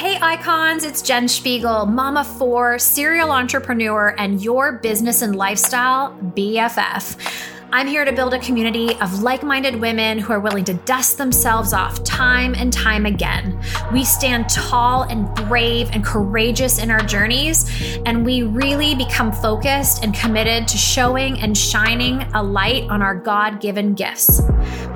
Hey icons, it's Jen Szpigiel, mama four, serial entrepreneur, and your business and lifestyle BFF. I'm here to build a community of like minded women who are willing to dust themselves off time and time again. We stand tall and brave and courageous in our journeys, and we really become focused and committed to showing and shining a light on our God given gifts.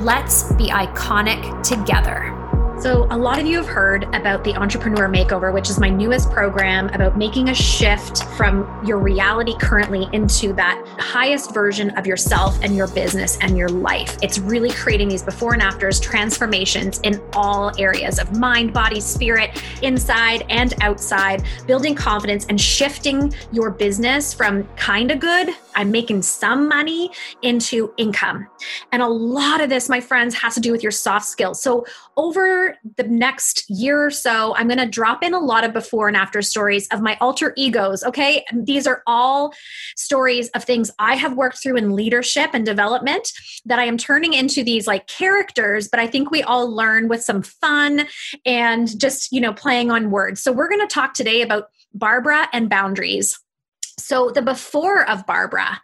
Let's be iconic together. So, a lot of you have heard about the Entrepreneur Makeover, which is my newest program about making a shift from your reality currently into that highest version of yourself and your business and your life. It's really creating these before and afters transformations in all areas of mind, body, spirit, inside and outside, building confidence and shifting your business from kind of good, I'm making some money, into income. And a lot of this, my friends, has to do with your soft skills. So, over the next year or so, I'm going to drop in a lot of before and after stories of my alter egos. Okay. These are all stories of things I have worked through in leadership and development that I am turning into these like characters, but I think we all learn with some fun and just, you know, playing on words. So we're going to talk today about Barbara and boundaries. So, the before of Barbara,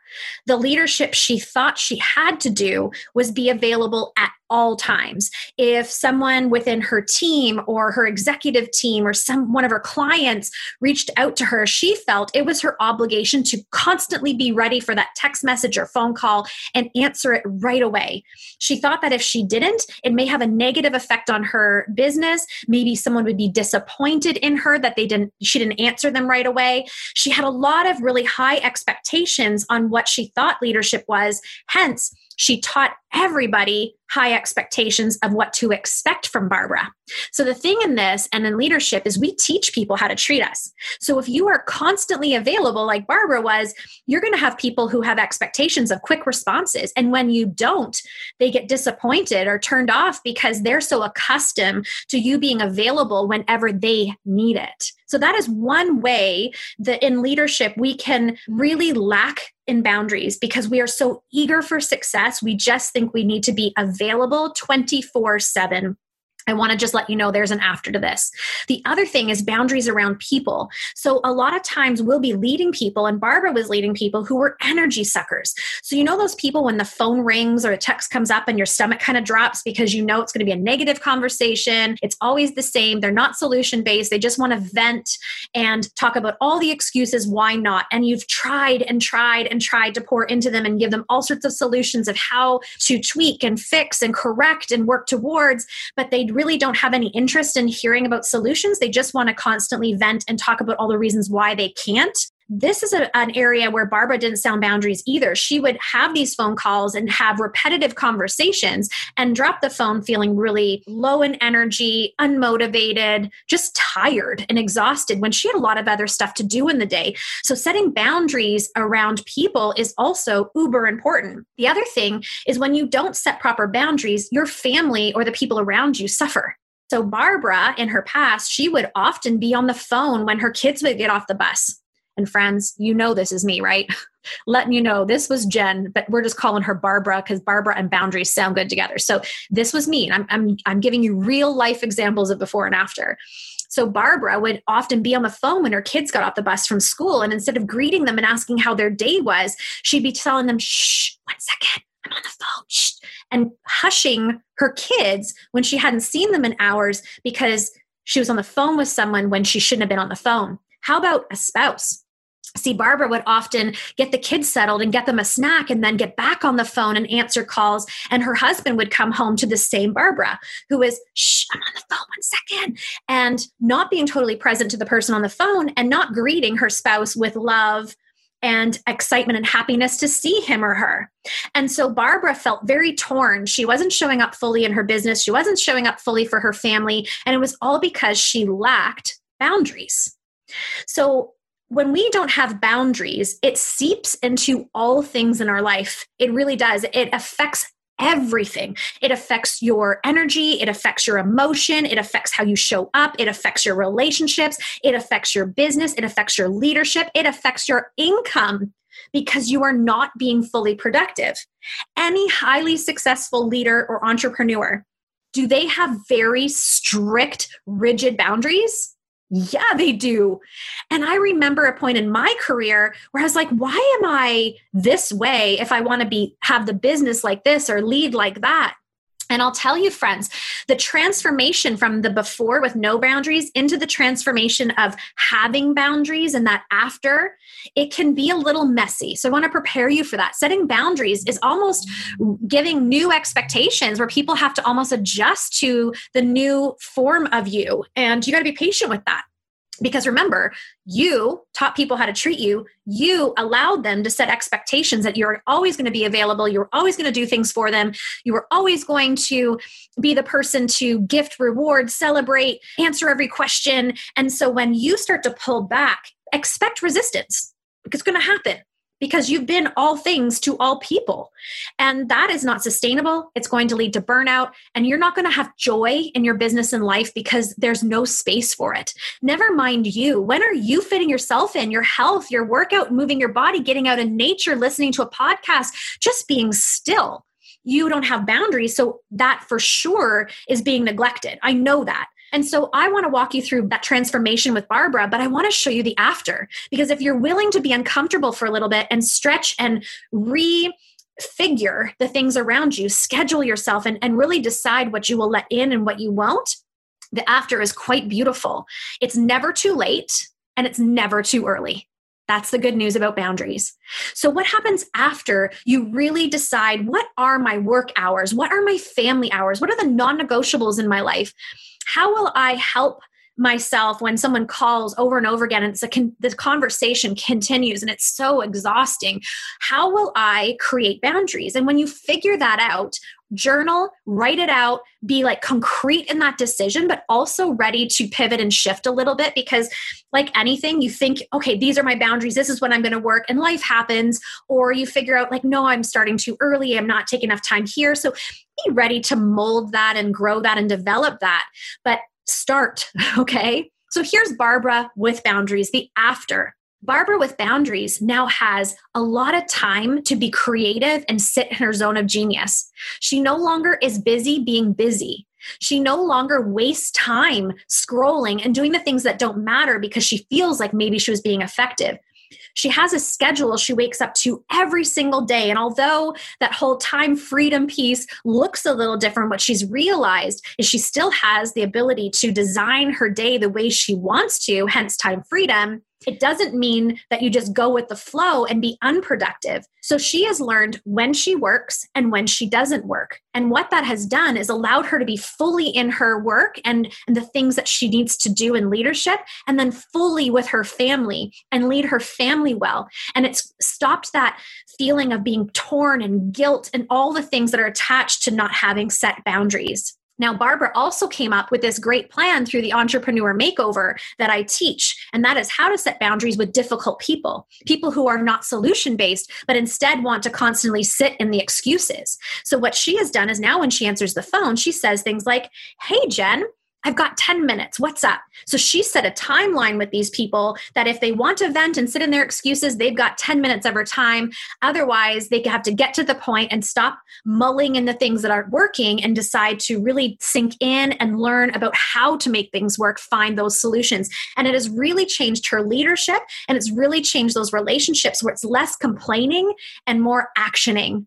the leadership she thought she had to do was be available at all times. If someone within her team or her executive team or some one of her clients reached out to her, she felt it was her obligation to constantly be ready for that text message or phone call and answer it right away. She thought that if she didn't, it may have a negative effect on her business. Maybe someone would be disappointed in her that they didn't she didn't answer them right away. She had a lot of really high expectations on what she thought leadership was. Hence, she taught everybody high expectations of what to expect from Barbara. So, the thing in this and in leadership is we teach people how to treat us. So, if you are constantly available, like Barbara was, you're going to have people who have expectations of quick responses. And when you don't, they get disappointed or turned off because they're so accustomed to you being available whenever they need it. So, that is one way that in leadership we can really lack in boundaries because we are so eager for success. We just think we need to be available 24 7 I want to just let you know there's an after to this. The other thing is boundaries around people. So, a lot of times we'll be leading people, and Barbara was leading people who were energy suckers. So, you know, those people when the phone rings or a text comes up and your stomach kind of drops because you know it's going to be a negative conversation. It's always the same. They're not solution based. They just want to vent and talk about all the excuses why not. And you've tried and tried and tried to pour into them and give them all sorts of solutions of how to tweak and fix and correct and work towards, but they really don't have any interest in hearing about solutions. They just want to constantly vent and talk about all the reasons why they can't this is a, an area where Barbara didn't sound boundaries either. She would have these phone calls and have repetitive conversations and drop the phone feeling really low in energy, unmotivated, just tired and exhausted when she had a lot of other stuff to do in the day. So, setting boundaries around people is also uber important. The other thing is when you don't set proper boundaries, your family or the people around you suffer. So, Barbara, in her past, she would often be on the phone when her kids would get off the bus and friends, you know this is me, right? Letting you know this was Jen, but we're just calling her Barbara because Barbara and boundaries sound good together. So this was me. I'm, I'm, I'm giving you real life examples of before and after. So Barbara would often be on the phone when her kids got off the bus from school. And instead of greeting them and asking how their day was, she'd be telling them, shh, one second, I'm on the phone, shh, and hushing her kids when she hadn't seen them in hours because she was on the phone with someone when she shouldn't have been on the phone. How about a spouse? See barbara would often get the kids settled and get them a snack and then get back on the phone and answer calls and her husband would come home to the same barbara who is shh i'm on the phone one second and not being totally present to the person on the phone and not greeting her spouse with love and excitement and happiness to see him or her. And so Barbara felt very torn. She wasn't showing up fully in her business, she wasn't showing up fully for her family, and it was all because she lacked boundaries. So when we don't have boundaries, it seeps into all things in our life. It really does. It affects everything. It affects your energy, it affects your emotion, it affects how you show up, it affects your relationships, it affects your business, it affects your leadership, it affects your income because you are not being fully productive. Any highly successful leader or entrepreneur, do they have very strict, rigid boundaries? Yeah, they do. And I remember a point in my career where I was like, why am I this way if I want to be have the business like this or lead like that? And I'll tell you, friends, the transformation from the before with no boundaries into the transformation of having boundaries and that after, it can be a little messy. So I want to prepare you for that. Setting boundaries is almost giving new expectations where people have to almost adjust to the new form of you. And you got to be patient with that because remember you taught people how to treat you. You allowed them to set expectations that you're always going to be available. You're always going to do things for them. You were always going to be the person to gift reward celebrate answer every question. And so when you start to pull back expect resistance. It's going to happen because you've been all things to all people. And that is not sustainable. It's going to lead to burnout, and you're not going to have joy in your business and life because there's no space for it. Never mind you. When are you fitting yourself in? Your health, your workout, moving your body, getting out in nature, listening to a podcast, just being still. You don't have boundaries. So that for sure is being neglected. I know that. And so I want to walk you through that transformation with Barbara, but I want to show you the after. Because if you're willing to be uncomfortable for a little bit and stretch and refigure the things around you, schedule yourself and, and really decide what you will let in and what you won't, the after is quite beautiful. It's never too late and it's never too early. That's the good news about boundaries. So, what happens after you really decide what are my work hours? What are my family hours? What are the non negotiables in my life? how will I help myself when someone calls over and over again and it's a con- the conversation continues and it's so exhausting. How will i create boundaries? And when you figure that out journal write it out be like concrete in that decision but also ready to pivot and shift a little bit because like anything you think okay these are my boundaries. This is when i'm going to work and life happens. Or you figure out like no i'm starting too early. I'm not taking enough time here. So be ready to mold that and grow that and develop that. But start, okay? So here's Barbara with boundaries, the after. Barbara with boundaries now has a lot of time to be creative and sit in her zone of genius. She no longer is busy being busy. She no longer wastes time scrolling and doing the things that don't matter because she feels like maybe she was being effective she has a schedule she wakes up to every single day. And although that whole time freedom piece looks a little different, what she's realized is she still has the ability to design her day the way she wants to, hence time freedom it doesn't mean that you just go with the flow and be unproductive. So she has learned when she works and when she doesn't work. And what that has done is allowed her to be fully in her work and, and the things that she needs to do in leadership, and then fully with her family and lead her family well. And it's stopped that feeling of being torn and guilt and all the things that are attached to not having set boundaries. Now, Barbara also came up with this great plan through the entrepreneur makeover that I teach, and that is how to set boundaries with difficult people, people who are not solution based, but instead want to constantly sit in the excuses. So, what she has done is now when she answers the phone, she says things like, Hey, Jen, I've got 10 minutes. What's up? So she set a timeline with these people that if they want to vent and sit in their excuses, they've got 10 minutes of her time. Otherwise, they have to get to the point and stop mulling in the things that aren't working and decide to really sink in and learn about how to make things work, find those solutions. And it has really changed her leadership and it's really changed those relationships where it's less complaining and more actioning.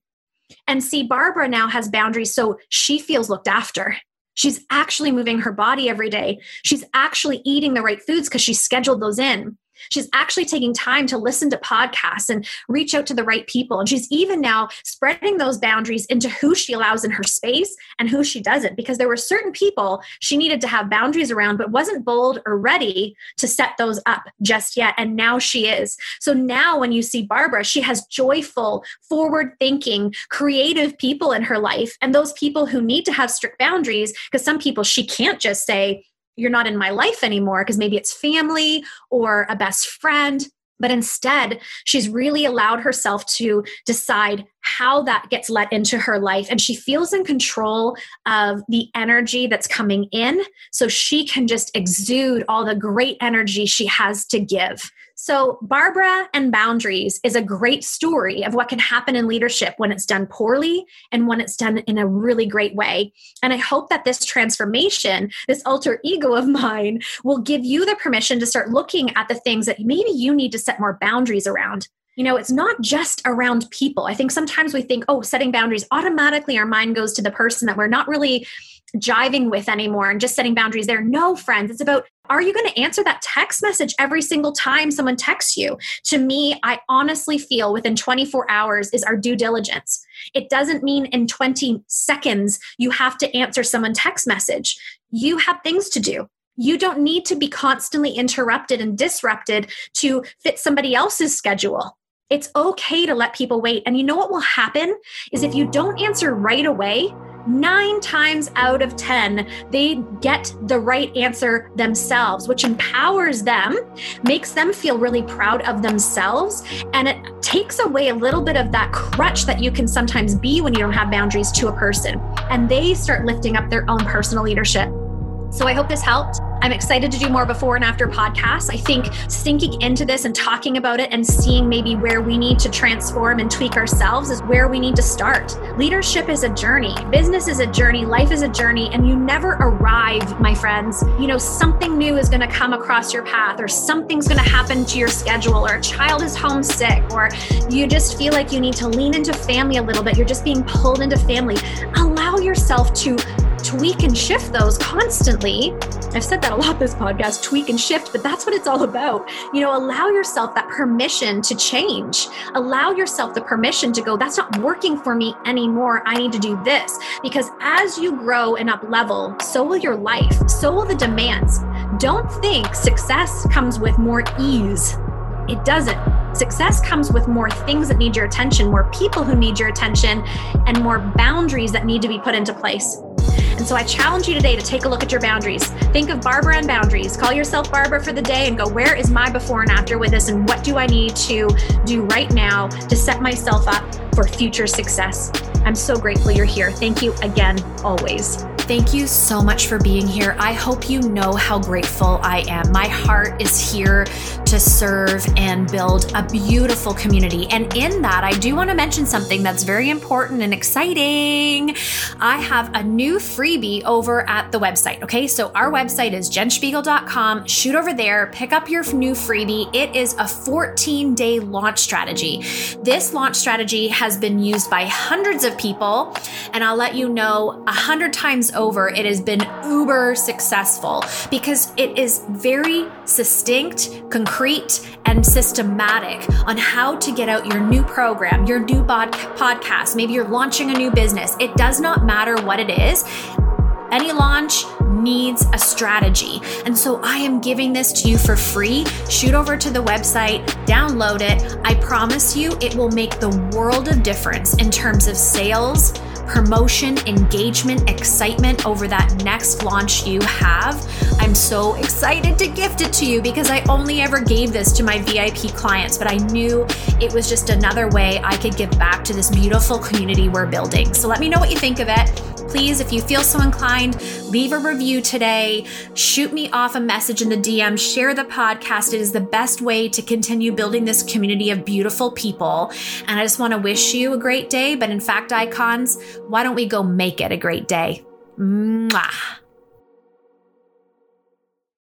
And see, Barbara now has boundaries, so she feels looked after. She's actually moving her body every day. She's actually eating the right foods because she scheduled those in. She's actually taking time to listen to podcasts and reach out to the right people. And she's even now spreading those boundaries into who she allows in her space and who she doesn't, because there were certain people she needed to have boundaries around, but wasn't bold or ready to set those up just yet. And now she is. So now when you see Barbara, she has joyful, forward thinking, creative people in her life. And those people who need to have strict boundaries, because some people she can't just say, you're not in my life anymore because maybe it's family or a best friend but instead she's really allowed herself to decide how that gets let into her life and she feels in control of the energy that's coming in so she can just exude all the great energy she has to give So, Barbara and Boundaries is a great story of what can happen in leadership when it's done poorly and when it's done in a really great way. And I hope that this transformation, this alter ego of mine, will give you the permission to start looking at the things that maybe you need to set more boundaries around. You know, it's not just around people. I think sometimes we think, oh, setting boundaries, automatically our mind goes to the person that we're not really jiving with anymore and just setting boundaries there. No, friends, it's about are you going to answer that text message every single time someone texts you? To me, I honestly feel within 24 hours is our due diligence. It doesn't mean in 20 seconds you have to answer someone text message. You have things to do. You don't need to be constantly interrupted and disrupted to fit somebody else's schedule. It's okay to let people wait. And you know what will happen is if you don't answer right away, nine times out of 10, they get the right answer themselves, which empowers them, makes them feel really proud of themselves, and it takes away a little bit of that crutch that you can sometimes be when you don't have boundaries to a person. And they start lifting up their own personal leadership. So I hope this helped. I'm excited to do more before and after podcasts. I think sinking into this and talking about it and seeing maybe where we need to transform and tweak ourselves is where we need to start. Leadership is a journey, business is a journey, life is a journey, and you never arrive, my friends. You know, something new is going to come across your path, or something's going to happen to your schedule, or a child is homesick, or you just feel like you need to lean into family a little bit. You're just being pulled into family. Allow yourself to tweak and shift those constantly. I've said that a lot this podcast, tweak and shift, but that's what it's all about. You know, allow yourself that permission to change. Allow yourself the permission to go, that's not working for me anymore. I need to do this. Because as you grow and up level, so will your life, so will the demands. Don't think success comes with more ease. It doesn't. Success comes with more things that need your attention, more people who need your attention, and more boundaries that need to be put into place. And so I challenge you today to take a look at your boundaries. Think of Barbara and boundaries. Call yourself Barbara for the day and go, where is my before and after with this? And what do I need to do right now to set myself up for future success? I'm so grateful you're here. Thank you again, always. Thank you so much for being here. I hope you know how grateful I am. My heart is here to serve and build a beautiful community. And in that, I do want to mention something that's very important and exciting. I have a new freebie over at the website. Okay, so our website is jenszpigiel.com. Shoot over there, pick up your new freebie. It is a 14 day launch strategy. This launch strategy has been used by hundreds of people, and I'll let you know a hundred times over, it has been uber successful because it is very succinct, concrete, and systematic on how to get out your new program, your new bod- podcast. Maybe you're launching a new business. It does not matter what it is. Any launch needs a strategy. And so I am giving this to you for free. Shoot over to the website, download it. I promise you it will make the world of difference in terms of sales promotion, engagement, excitement over that next launch you have. I'm so excited to gift it to you because I only ever gave this to my VIP clients, but I knew it was just another way I could give back to this beautiful community we're building. So let me know what you think of it please, if you feel so inclined, leave a review today. Shoot me off a message in the DM. Share the podcast. It is the best way to continue building this community of beautiful people. And I just want to wish you a great day. But in fact, icons, why don't we go make it a great day? Mwah.